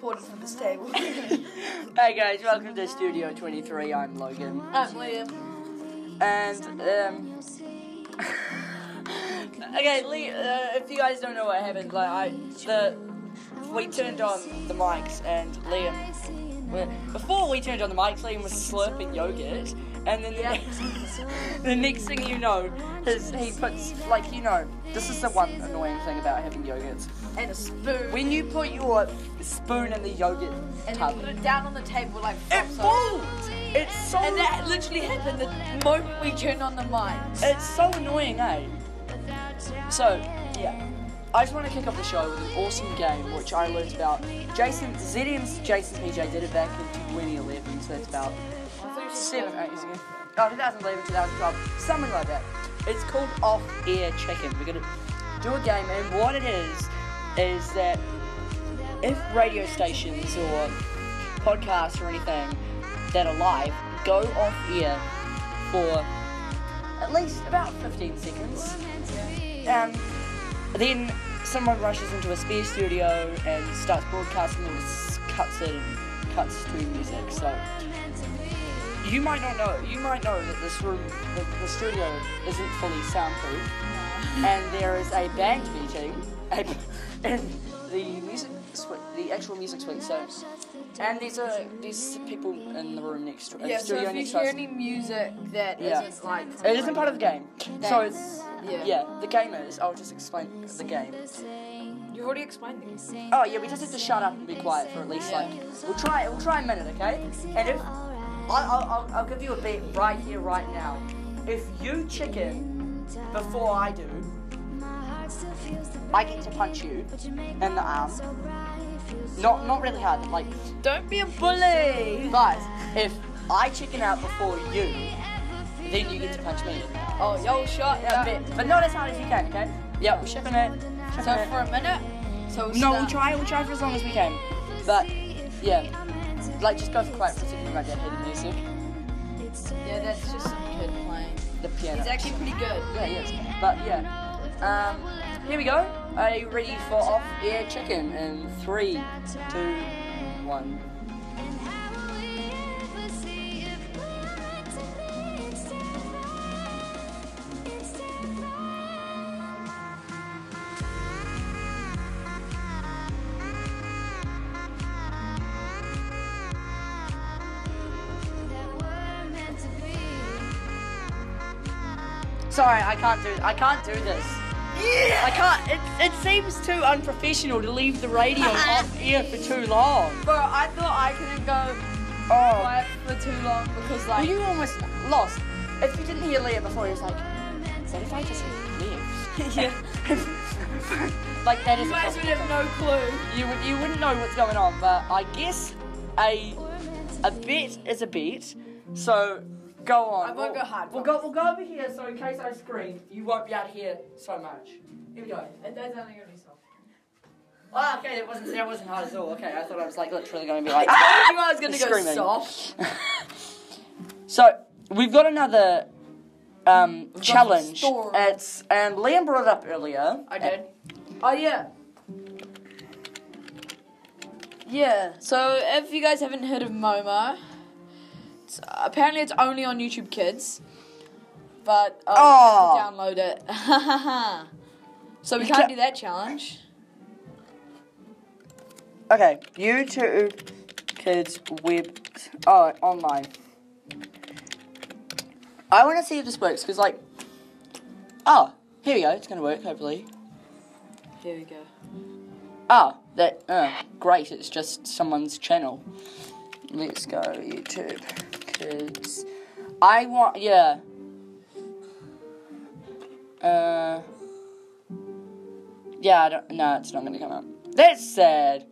important for this table. Hey guys, welcome to Studio 23. I'm Logan. I'm Liam. And, um. okay, Lee, uh, if you guys don't know what happened, like, I. The. We turned on the mics and Liam. Before we turned on the mics, Liam was slurping yogurt. And then the, Yeah. the next thing you know, his, he puts, like, you know, this is the one annoying thing about having yogurts. And a spoon. When you put your spoon in the yogurt and tub, then put it down on the table like it falls! It's so And that literally happened the moment we turned on the mic. It's so annoying, eh? So, yeah. I just want to kick off the show with an awesome game which I learned about. Jason, ZM's Jason PJ did it back in 2011, so that's about seven, eight years ago. Oh, 2011, 2012, something like that. It's called Off Air Chicken. We're to do a game, and what it is, is that if radio stations or podcasts or anything that are live go off air for at least about 15 seconds. Um, then someone rushes into a spare studio and starts broadcasting and just cuts it and cuts to music. So you might not know. You might know that this room, the, the studio, isn't fully soundproof, and there is a band meeting in the music suite, the actual music suite. So. And there's a there's people in the room next to Yeah, the so studio if you to hear us. any music that Yeah. not like It isn't part of the game. So it's yeah. yeah, the game is. I'll just explain the game. You've already explained this. Oh yeah, we just have to shut up and be quiet for at least like we'll try we'll try a minute, okay? And if I'll, I'll, I'll, I'll give you a bet right here, right now. If you chicken before I do, I get to punch you in the arm. Not not really hard, like. Don't be a bully. But if I chicken out before you, then you get to punch me. Oh, yo, shot. Yeah, Yeah. bet. But not as hard as you can, okay? Yeah, we're shipping it. Shipping So it. for a minute. So we'll No, we'll try. We'll try for as long as we can. But yeah, like just go for quiet for a second. That hidden music, Yeah, that's just some kid playing. the piano. He's actually pretty good. yeah, he is. But yeah, um, here we go. Are you ready for off air chicken? In three, two, one. Sorry, I can't do. I can't do this. Yeah. I can't. It, it seems too unprofessional to leave the radio off air for too long. Bro, I thought I couldn't go Oh, quiet for too long because like you almost lost. If you didn't hear Leah before, he was like, "What if I just left?" yeah. like that is. You guys would have no clue. You would. You wouldn't know what's going on, but I guess a a bet is a bet. So go on. I won't We'll- go hard, We'll go. We'll go over here. So in case I scream, you won't be out here so much. Here we go. It does only gonna be soft. Oh, okay, that wasn't that wasn't hard at all. Okay, I thought I was like literally going to be like. I told ah, you I was gonna Screaming. go soft. so we've got another um, got challenge. story. It's and Liam brought it up earlier. I did. Uh, oh yeah. Yeah. So if you guys haven't heard of Momo, it's, apparently it's only on YouTube Kids, but uh, Oh. you have to download it. so we can't do that challenge. Okay, YouTube Kids Web. Oh, online. I want to see if this works because, like, oh, here we go. It's gonna work hopefully. Here we go. Ah, that uh, great. It's just someone's channel. Let's go YouTube Kids. I want yeah. Uh. Yeah, I don't. No, it's not gonna come up. That's sad.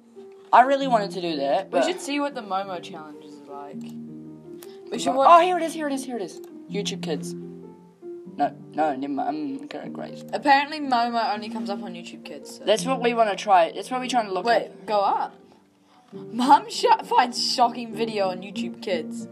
I really wanted to do that. We should see what the Momo challenge is like. We should Oh, watch. here it is. Here it is. Here it is. YouTube Kids. No, no, never mind. Um, okay, great. Apparently Momo only comes up on YouTube Kids. So. That's what we want to try. That's what we're trying to look at. Wait, go up. Mum sh- finds shocking video on YouTube Kids.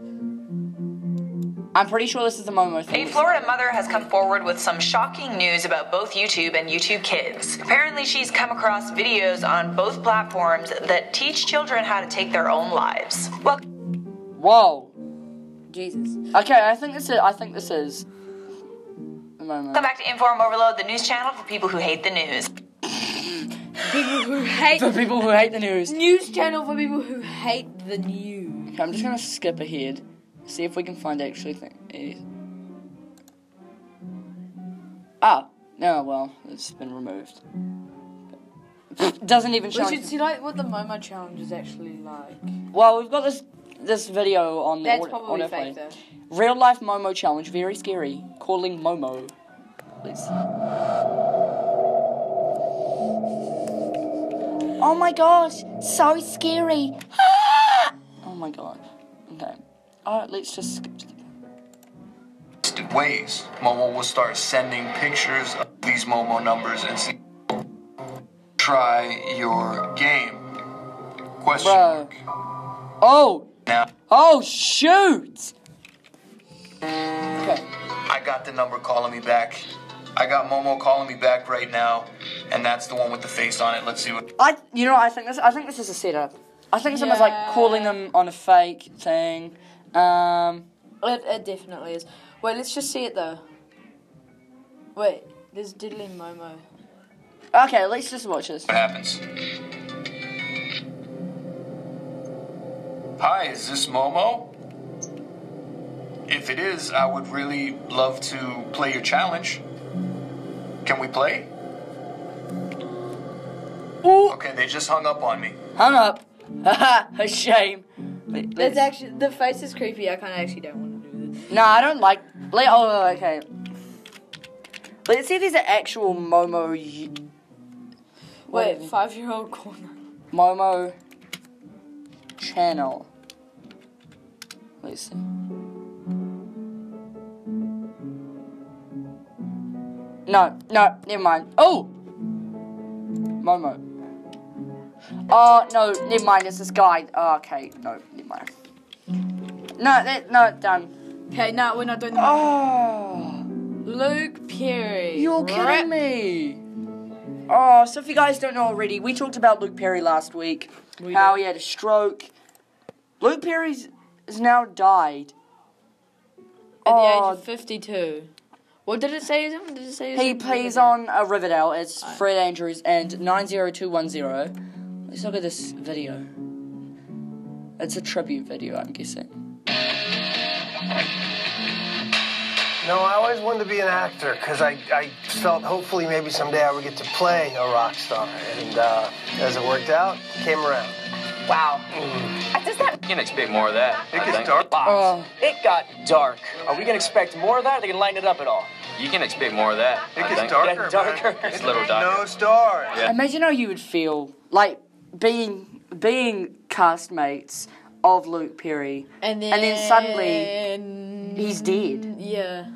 I'm pretty sure this is the Momo A. Florida mother has come forward with some shocking news about both YouTube and YouTube Kids. Apparently, she's come across videos on both platforms that teach children how to take their own lives. Well, Whoa. Jesus. Okay, I think this is. I think this is the Momo. welcome back to Inform Overload, the news channel for people who hate the news. People who hate For people who hate the news. news channel for people who hate the news. Okay, I'm just gonna skip ahead, see if we can find actually things. Ah, no, well, it's been removed. Doesn't even show. We should see like what the Momo challenge is actually like. Well, we've got this this video on the That's aud- probably audio fake though. Real life Momo challenge, very scary. Calling Momo. Please. Oh my gosh, so scary. Ah! Oh my god. Okay. Alright, let's just skip to the ways. Momo will start sending pictures of these Momo numbers and see. Try your game. Question Bro. mark. Oh! Now, Oh shoot! Okay. I got the number calling me back. I got Momo calling me back right now, and that's the one with the face on it. Let's see what. I you know I think this I think this is a setup. I think someone's like calling them on a fake thing. Um It, it definitely is. Wait, let's just see it though. Wait, there's Diddly Momo. Okay, let's just watch this. What happens? Hi, is this Momo? If it is, I would really love to play your challenge. Can we play? Ooh, Okay, they just hung up on me. hung up. Haha, a shame. That's actually the face is creepy. I kind of actually don't want to do this. No, I don't like. Let, oh, okay. Let's see if there's an actual Momo. Wait, five year old corner. Momo channel. Let's see. No, no, never mind. Oh! Momo. Oh, no, never mind, it's this guy. Oh, okay, no, never mind. No, that, no, done. Okay, no, we're not doing the. Oh! Luke Perry. You're kidding me. Oh, so if you guys don't know already, we talked about Luke Perry last week. We how did. he had a stroke. Luke Perry's has now died. At the Oh, age of 52. What did it say? is? Did it say? he plays on uh, Riverdale. It's Fred Andrews and 90210. Let's look at this video. It's a tribute video, I'm guessing. No, I always wanted to be an actor because I, I felt hopefully maybe someday I would get to play a rock star. And uh, as it worked out, came around. Wow. Does that You can expect more of that. It I gets think. dark. Oh, It got dark. Are we gonna expect more of that? Are they gonna lighten it up at all? You can expect more of that. It I gets think. darker, Getting darker. man. It's a little darker. No stars. Yeah. imagine how you would feel like being being castmates of Luke Perry, And then, and then suddenly he's dead. Yeah.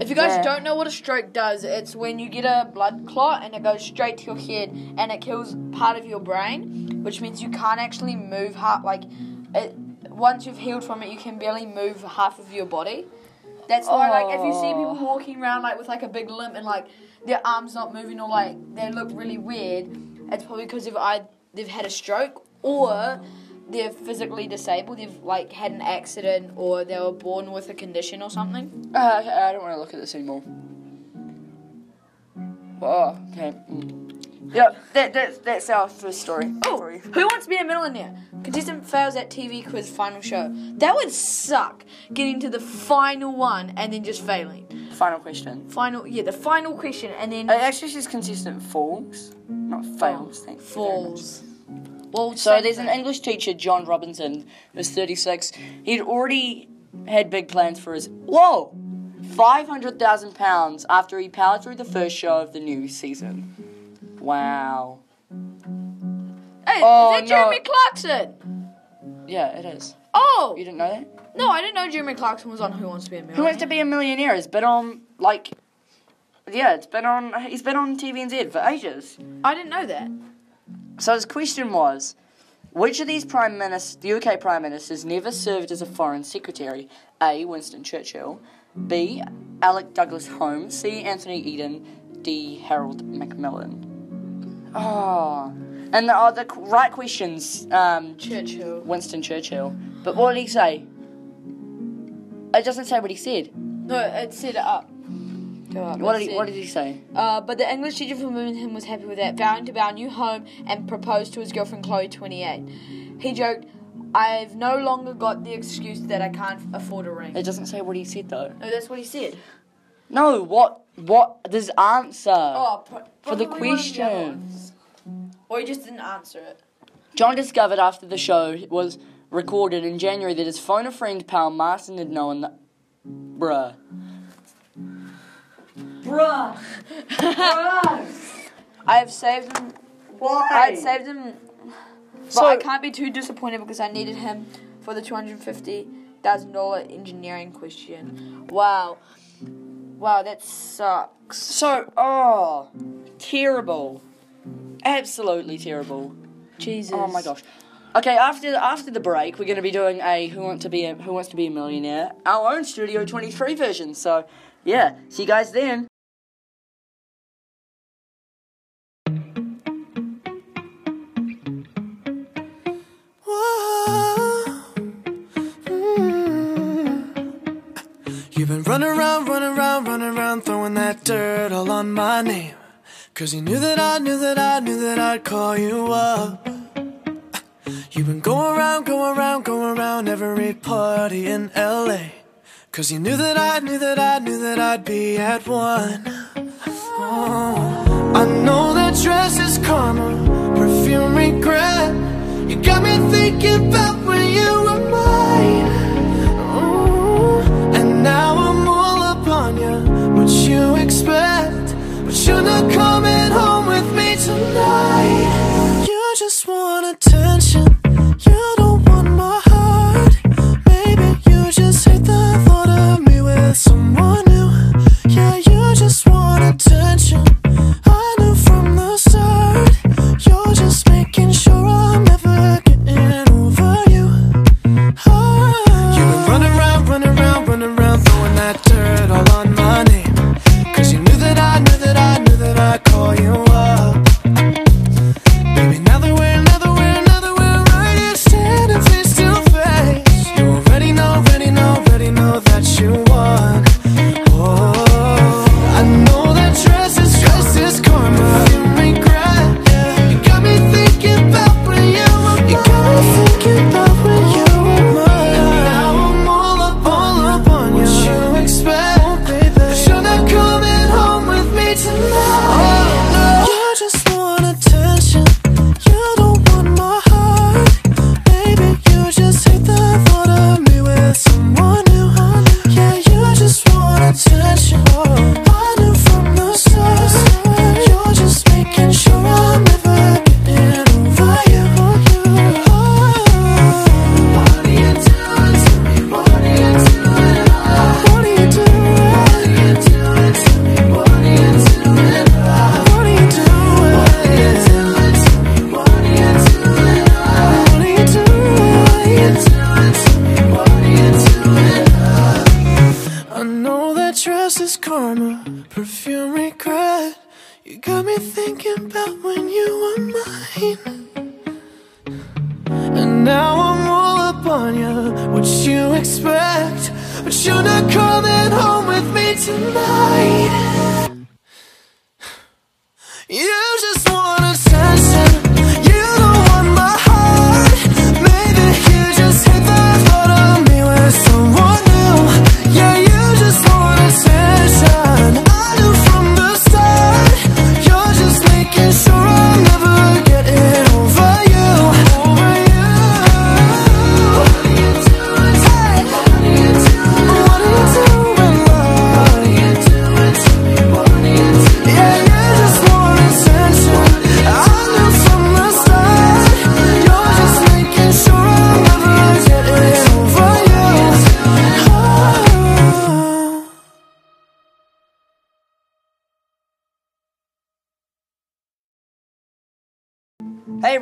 If you guys Yeah. don't know what a stroke does, it's when you get a blood clot and it goes straight to your head and it kills part of your brain, which means you can't actually move half. Like, it, once you've healed from it, you can barely move half of your body. That's why, like, if you see oh. people walking around like with like a big limp and like their arms not moving or like they look really weird, it's probably because they've I they've had a stroke or they're physically disabled. They've like had an accident or they were born with a condition or something. Uh, I don't want to look at this anymore. Oh, okay. Mm. Yeah, that, that's that's our first story. Oh, Sorry. who wants to be a millionaire? Contestant fails at TV quiz final show. That would suck. Getting to the final one and then just failing. Final question. Final, yeah, the final question and then It actually says consistent falls, not fails. Thank falls. Well, So there's an. English teacher, John Robinson, who's 36. He'd already had big plans for his whoa, five hundred thousand pounds after he powered through the first show of the new season. Wow. Hey, Oh, is that Jeremy no. Clarkson? Yeah, it is. Oh, You didn't know that? no, I didn't know Jeremy Clarkson was on Who Wants to Be a Millionaire. Who wants to be a millionaire? It's been on like, yeah, it's been on. He's been on TVNZ for ages. I didn't know that. So his question was, Which of these prime ministers, the UK prime ministers, never served as a foreign secretary? A. Winston Churchill. B. Alec Douglas Home. C. Anthony Eden. D. Harold Macmillan. Oh, and the, oh, the right questions. Um, Churchill. Winston Churchill. But what did he say? It doesn't say what he said. No, it said it up. Up. What did he, what did he say? Uh, but the English teacher from Birmingham was happy with that, vowing to buy a new home and proposed to his girlfriend Chloe, 28. He joked, I've no longer got the excuse that I can't afford a ring. It doesn't say what he said though. No, that's what he said. No, what? What? This answer. Oh, For the probably one of the other question. Or he just didn't answer it. John discovered after the show was recorded in January that his phone a friend pal Martin had known that. Bruh. Bruh. I have saved him. Why? I had saved him. But So- I can't be too disappointed because I needed him for the $250,000 engineering question. Wow. Wow, that sucks. So, oh, terrible. Absolutely terrible. Jesus. Oh my gosh. Okay, after after the break, we're going to be doing a Who Want to Be a Who Wants to Be a Millionaire, our own Studio 23 version. So, yeah, see you guys then. You've been running around, running around, running around, throwing that dirt all on my name. Cause you knew that I knew that I knew that I'd call you up. You've been going around, going around, going around every party in LA. Cause you knew that I knew that I knew that I'd be at one. Oh, I know that dress is karma, perfume regret. You got me thinking about when you were mine. Ooh, and now I'm all up on you. What you expect? You're not coming home with me tonight. You just want attention. You don't want my heart. Maybe you just hate the thought of me with someone new. Yeah, you just want attention.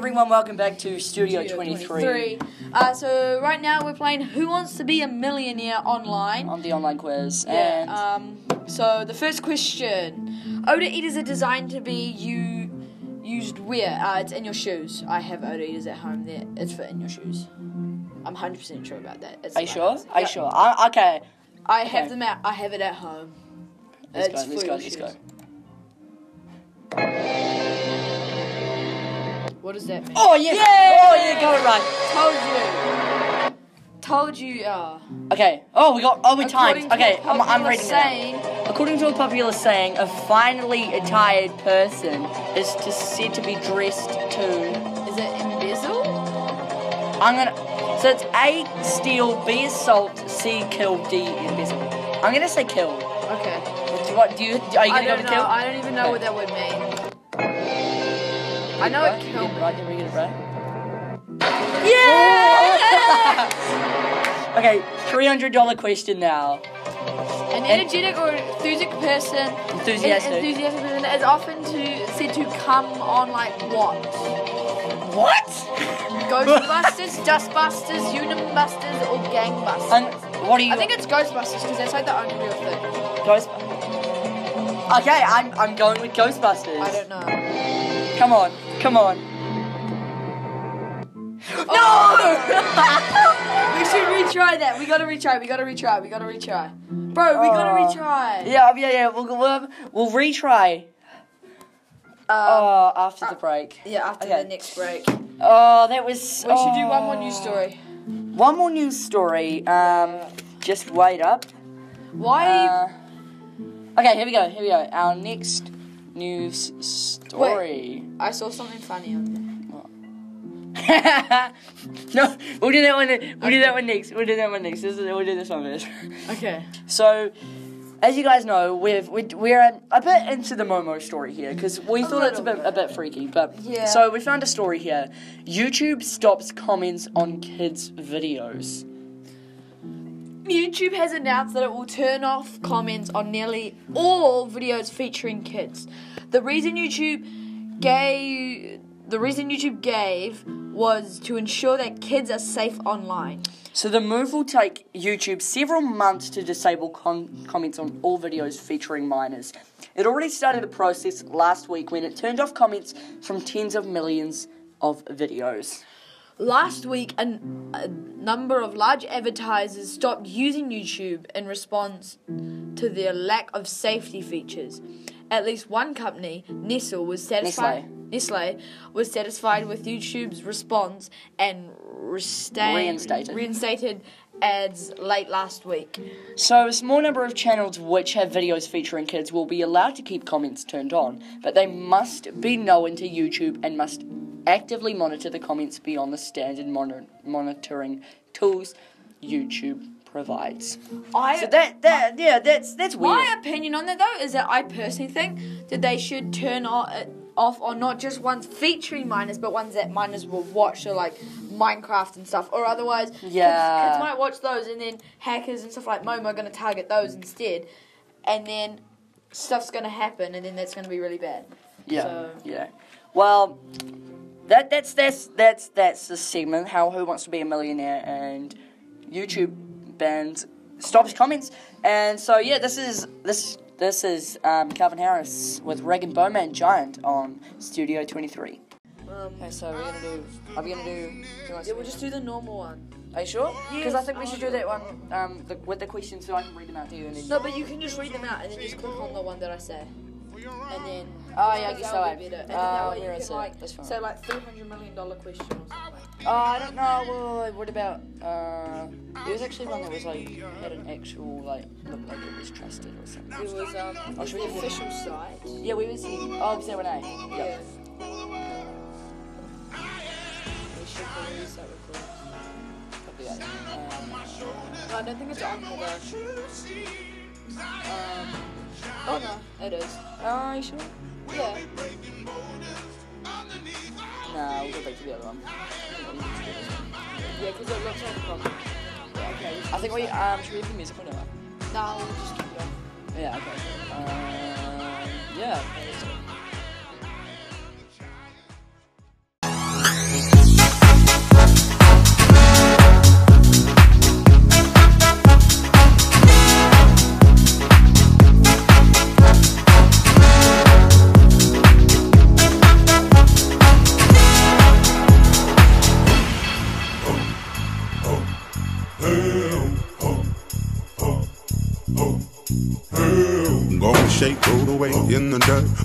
Everyone, welcome back to Studio 23 Uh, so right now we're playing Who Wants to Be a Millionaire online. on the online quiz. Yeah. And Um. So the first question: Odor-Eaters are designed to be you used where? Uh, it's in your shoes. I have Odor-Eaters at home. There, it's for in your shoes. I'm 100 percent sure about that. It's are you sure? house. Are you sure? I, okay. I have Okay. them at. I have it at home. Let's It's go. Let's go. Let's go. What does that mean? Oh yes. Oh yeah, got it right. Told you. Told you. Uh, Okay. Oh, we got. Oh, we timed. Okay, I'm, I'm reading it. saying. According to a popular saying, a finely attired person is to, said to be dressed to. Is it embezzle? I'm gonna. So it's A steal, B assault, C kill, D embezzle. I'm gonna say kill. Okay. Do what, do you, are you I gonna go don't to know. kill? I don't even know Okay. what that would mean. I know it killed me. right. Did we get it right? Yeah! Okay, three hundred dollar question now. An energetic or enthusiastic person, Enthusiastic. enthusiastic person is often to said to come on like what? What? Ghostbusters, Dustbusters, Unimbusters, or Gangbusters? And what are you? I think it's Ghostbusters because that's like the only real thing. Ghost. Okay, I'm I'm going with Ghostbusters. I don't know. Come on, come on. No! We should retry that. We gotta retry. We gotta retry. We gotta retry. Bro, we gotta Oh. retry. Yeah, yeah, yeah. We'll we'll, we'll retry. oh, after the break. Yeah, after Okay. the next break. Oh, that was. We should do one more oh. news story. One more news story. Um, just wait up. Why? Uh, okay, here we go. Here we go. Our next news story. I saw something funny on there. no, we'll do that one. We'll do that one next. We'll do that one next. This is, we'll do this one first. Okay. So, as you guys know, we've we, we're a, a bit into the Momo story here because we thought it's a bit a bit freaky. But Yeah. so we found a story here. YouTube stops comments on kids' videos. YouTube has announced that it will turn off comments on nearly all videos featuring kids. The reason YouTube gave the reason YouTube gave was to ensure that kids are safe online. So the move will take YouTube several months to disable con- comments on all videos featuring minors. It already started the process last week when it turned off comments from tens of millions of videos. Last week, an, a number of large advertisers stopped using YouTube in response to their lack of safety features. At least one company, Nestle, was satisfied. Nestle was satisfied with YouTube's response and restain- Reinstated. reinstated ads late last week. So, a small number of channels which have videos featuring kids will be allowed to keep comments turned on, but they must be known to YouTube and must actively monitor the comments beyond the standard monitor- monitoring tools YouTube provides. I, So that that yeah, that's that's weird. my opinion on that though is that I personally think that they should turn o- it off on not just ones featuring minors, but ones that minors will watch, so like Minecraft and stuff. Or otherwise, kids- Yeah. kids, might watch those, and then hackers and stuff like Momo are going to target those instead, and then stuff's going to happen, and then that's going to be really bad. Yeah, So- yeah. Well, that that's that's that's that's the segment. How Who Wants to Be a Millionaire and YouTube bans stops comments. And so yeah, this is this this is um, Calvin Harris with Rag'n'Bone Man Giant on Studio Twenty Three. Um, Okay, so we're gonna do. Are we gonna do? yeah, we'll just do the normal one. Are you sure? Because I think we should do that one um, the, with the questions so I can read them out to you and then. No, but you can just read them out, and then just click on the one that I say. And then. Oh, yeah, I guess that'll so. be better. And Uh, that way where you is can it? like That's fine. say like three hundred million dollar question or something. Oh, I don't know. Wait, wait, wait, What about? Uh, there was actually one that was like had an actual like looked like it was trusted or something. It was um I'll show the you the- official site. Yeah, we was. Oh, was that one A? Yeah. We should probably start recording. Copy. Um, I don't think it's on here though. Um. Oh no, it is. Are you sure? Yeah. Nah, we'll go back to the other one. Yeah, because it looks like a problem. Yeah, okay. I think we um should we have the music on now? No, we'll just keep it on. Yeah. Okay. Um, yeah.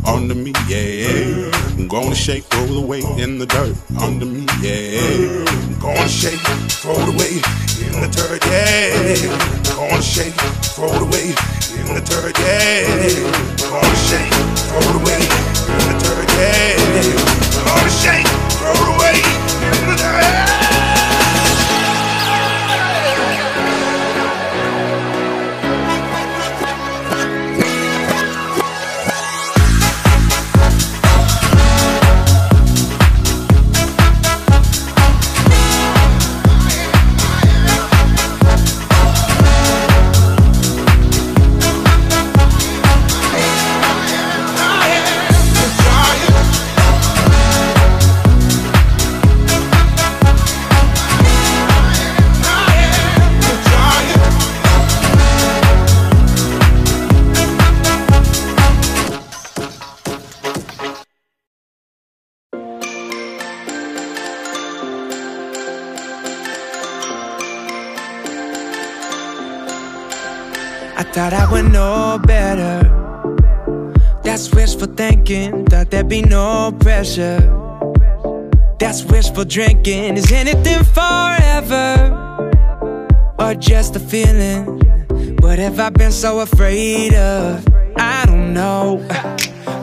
Under me, yeah. I'm gonna shake, throw the weight in the dirt under me, yeah. I'm gonna shake, throw the weight in the dirt, yeah. I'm gonna shake, throw the weight in the dirt, yeah. I'm gonna shake, the weight in the dirt, yeah. I'm gonna shake, throw the weight in the dirt. I thought I would know better. That's wishful thinking, thought there'd be no pressure. That's wishful drinking. Is anything forever? Or just a feeling? What have I been so afraid of? I don't know.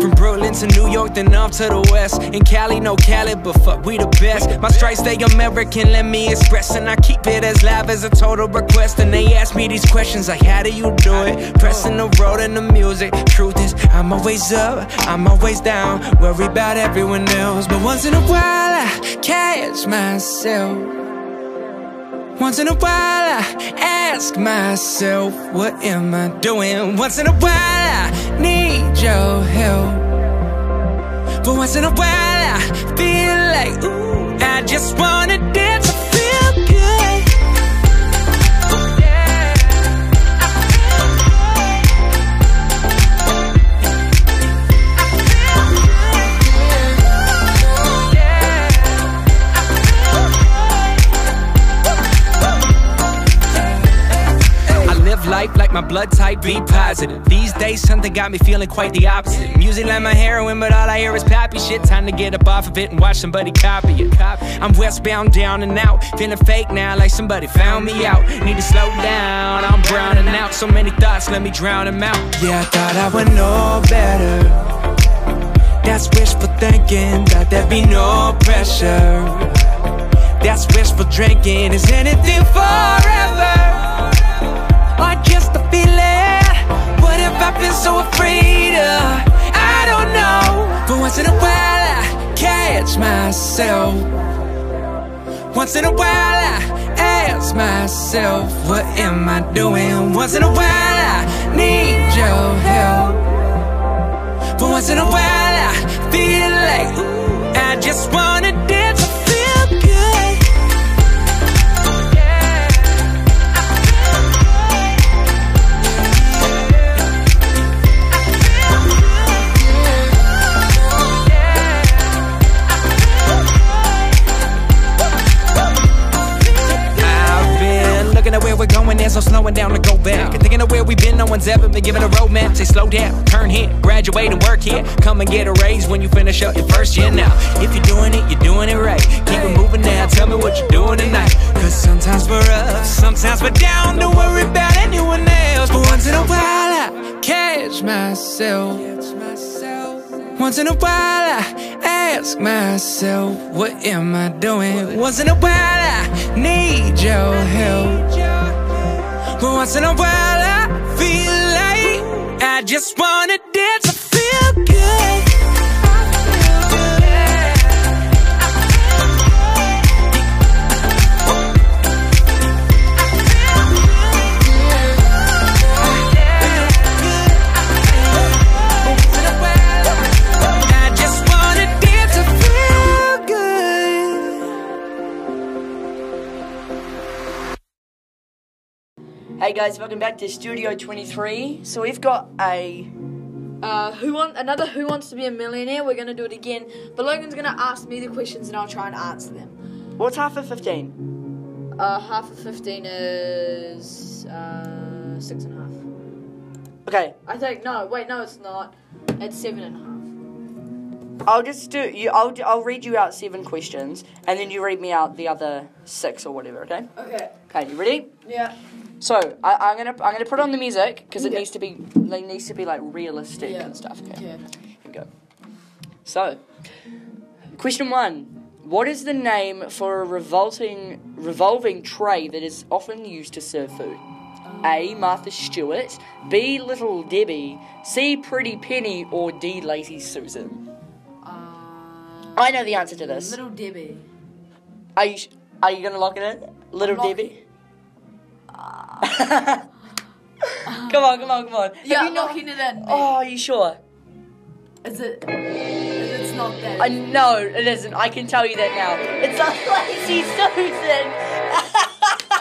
From Brooklyn to New York, then up to the west. In Cali, no Cali, but fuck, we the best. My stripes, they American, let me express. And I keep it as live as a total request. And they ask me these questions like, how do you do it? Pressing the road and the music. Truth is, I'm always up, I'm always down. Worry about everyone else. But once in a while, I catch myself. Once in a while I ask myself, what am I doing? Once in a while I need help. But once in a while I feel like, ooh, I just wanna dance, like my blood type B positive. These days, something got me feeling quite the opposite. Music like my heroin, but all I hear is poppy shit. Time to get up off of it and watch somebody copy it. I'm westbound, down and out. Feeling fake now, like somebody found me out. Need to slow down, I'm browning out. So many thoughts, let me drown them out. Yeah, I thought I would know better. That's wishful thinking, thought there'd be no pressure. That's wishful drinking, is anything forever? Or just a feeling? What have I been so afraid of? I don't know. But once in a while I catch myself. Once in a while I ask myself, what am I doing? Once in a while I need your help. But once in a while I feel like, I just wanna dance, we're going, there's no slowing down to go back. And thinking of where we've been, no one's ever been given a roadmap. Say slow down, turn here, graduate and work here. Come and get a raise when you finish up your first year now. If you're doing it, you're doing it right. Keep it moving now, tell me what you're doing tonight. Cause sometimes we're up, sometimes we're down. Don't worry about anyone else. But once in a while, I catch myself. Once in a while I ask myself, what am I doing? Once in a while I need your help. But once in a while I feel like I just wanna dance, Hey guys, welcome back to Studio 23. So we've got a Uh, who want another Who Wants to Be a Millionaire? We're gonna do it again, but Logan's gonna ask me the questions and I'll try and answer them. what's half of 15? Uh, half of fifteen is uh six and a half. Okay, I think no, wait, no, it's not. It's seven and a half. I'll just do you. I'll I'll read you out seven questions, and then you read me out the other six or whatever. Okay. Okay. Okay. You ready? Yeah. So I, I'm gonna I'm gonna put on the music because it Yeah. needs to be it needs to be like realistic Yeah. and stuff. Okay. Yeah. Here we go. So, question one: What is the name for a revolting revolving tray that is often used to serve food? A. Martha Stewart. B. Little Debbie. C. Pretty Penny. Or D. Lazy Susan. Uh, I know the answer to this. Little Debbie. Are you Are you gonna lock it in? Little Debbie. come on, come on, come on. Have Yeah, you not- it in. Oh, are you sure? Is it? It's not that. I no, it isn't. I can tell you that now. It's a lazy Susan.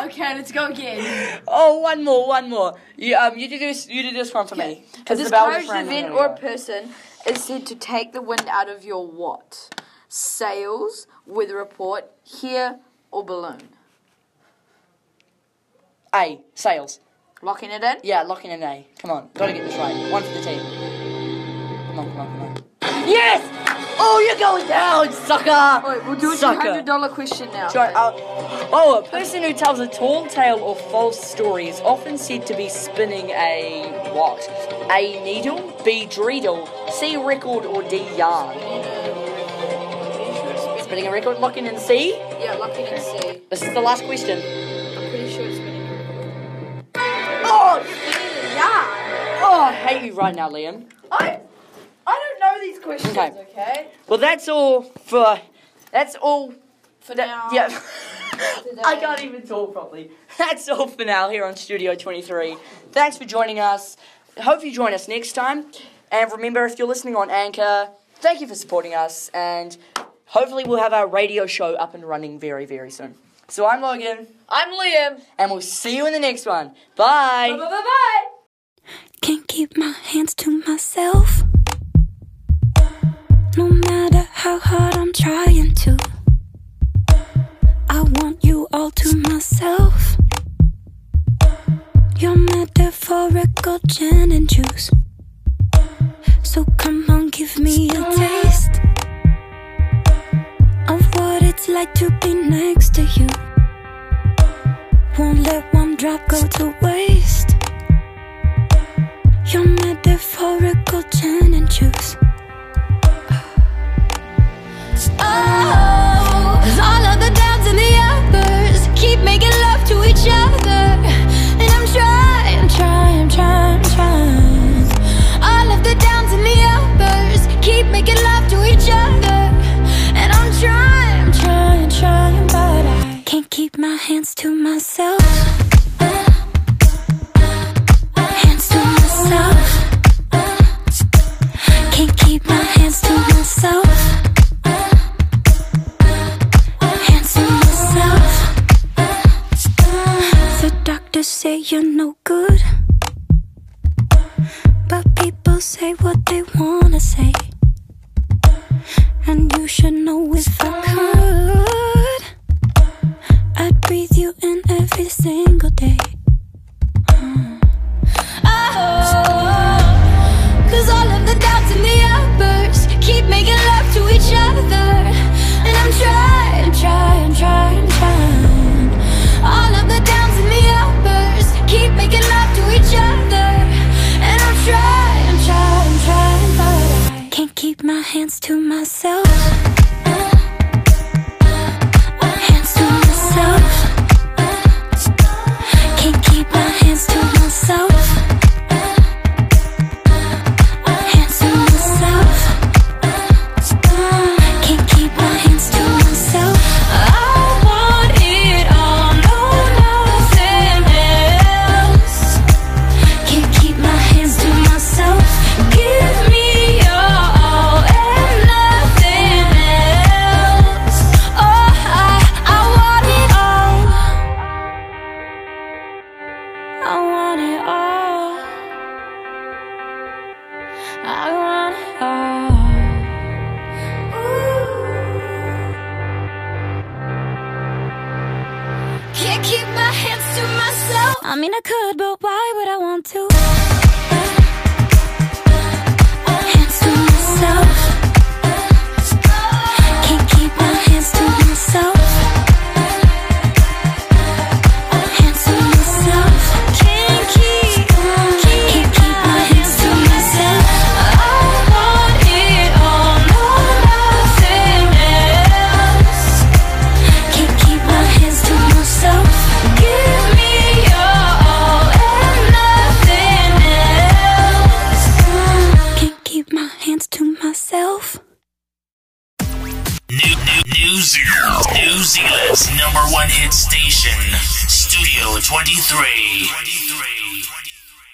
okay, let's go again. oh, one more, one more. You um, you do this, you do this one for me. Because bell just event or a person is said to take the wind out of your what? Sails, weather report, hair, or balloon? A sales. Locking it in? Yeah, locking in A. Come on, gotta get this right. One for the team. Come on, come on, come on. Yes! Oh, you're going down, sucker! Wait, we'll do a Sucker. $200 question now. Try, uh, oh, a person who tells a tall tale or false story is often said to be spinning a what? A needle, B dreidel, C record, or D yarn. Spinning a record, locking in C. Yeah, locking in C. This is the last question. Oh, a. Oh, I hate you right now, Liam. I, I don't know these questions, Okay. okay? Well, that's all for. That's all For now. Yeah. I can't even talk properly. That's all for now here on Studio 23. Thanks for joining us. Hope you join us next time. And remember, if you're listening on Anchor, thank you for supporting us. And hopefully, we'll have our radio show up and running very, very soon. So I'm Logan, I'm Liam. and we'll see you in the next one. Bye. Bye bye bye. Can't keep my hands to myself. No matter how hard I'm trying to, I want you all to myself. Your metaphorical gin and juice. So come on, give me a taste of what like to be next to you. Won't let one drop go to waste. Your metaphorical gin and juice. Hands to myself. Hands to myself. Can't keep my hands to myself. Hands to myself. The doctors say you're no good. But people say what they wanna say. And you should know if I I want it all. Can't keep my hands to myself. I mean, I could, but why would I want to? Number one hit station. Studio 23. 23.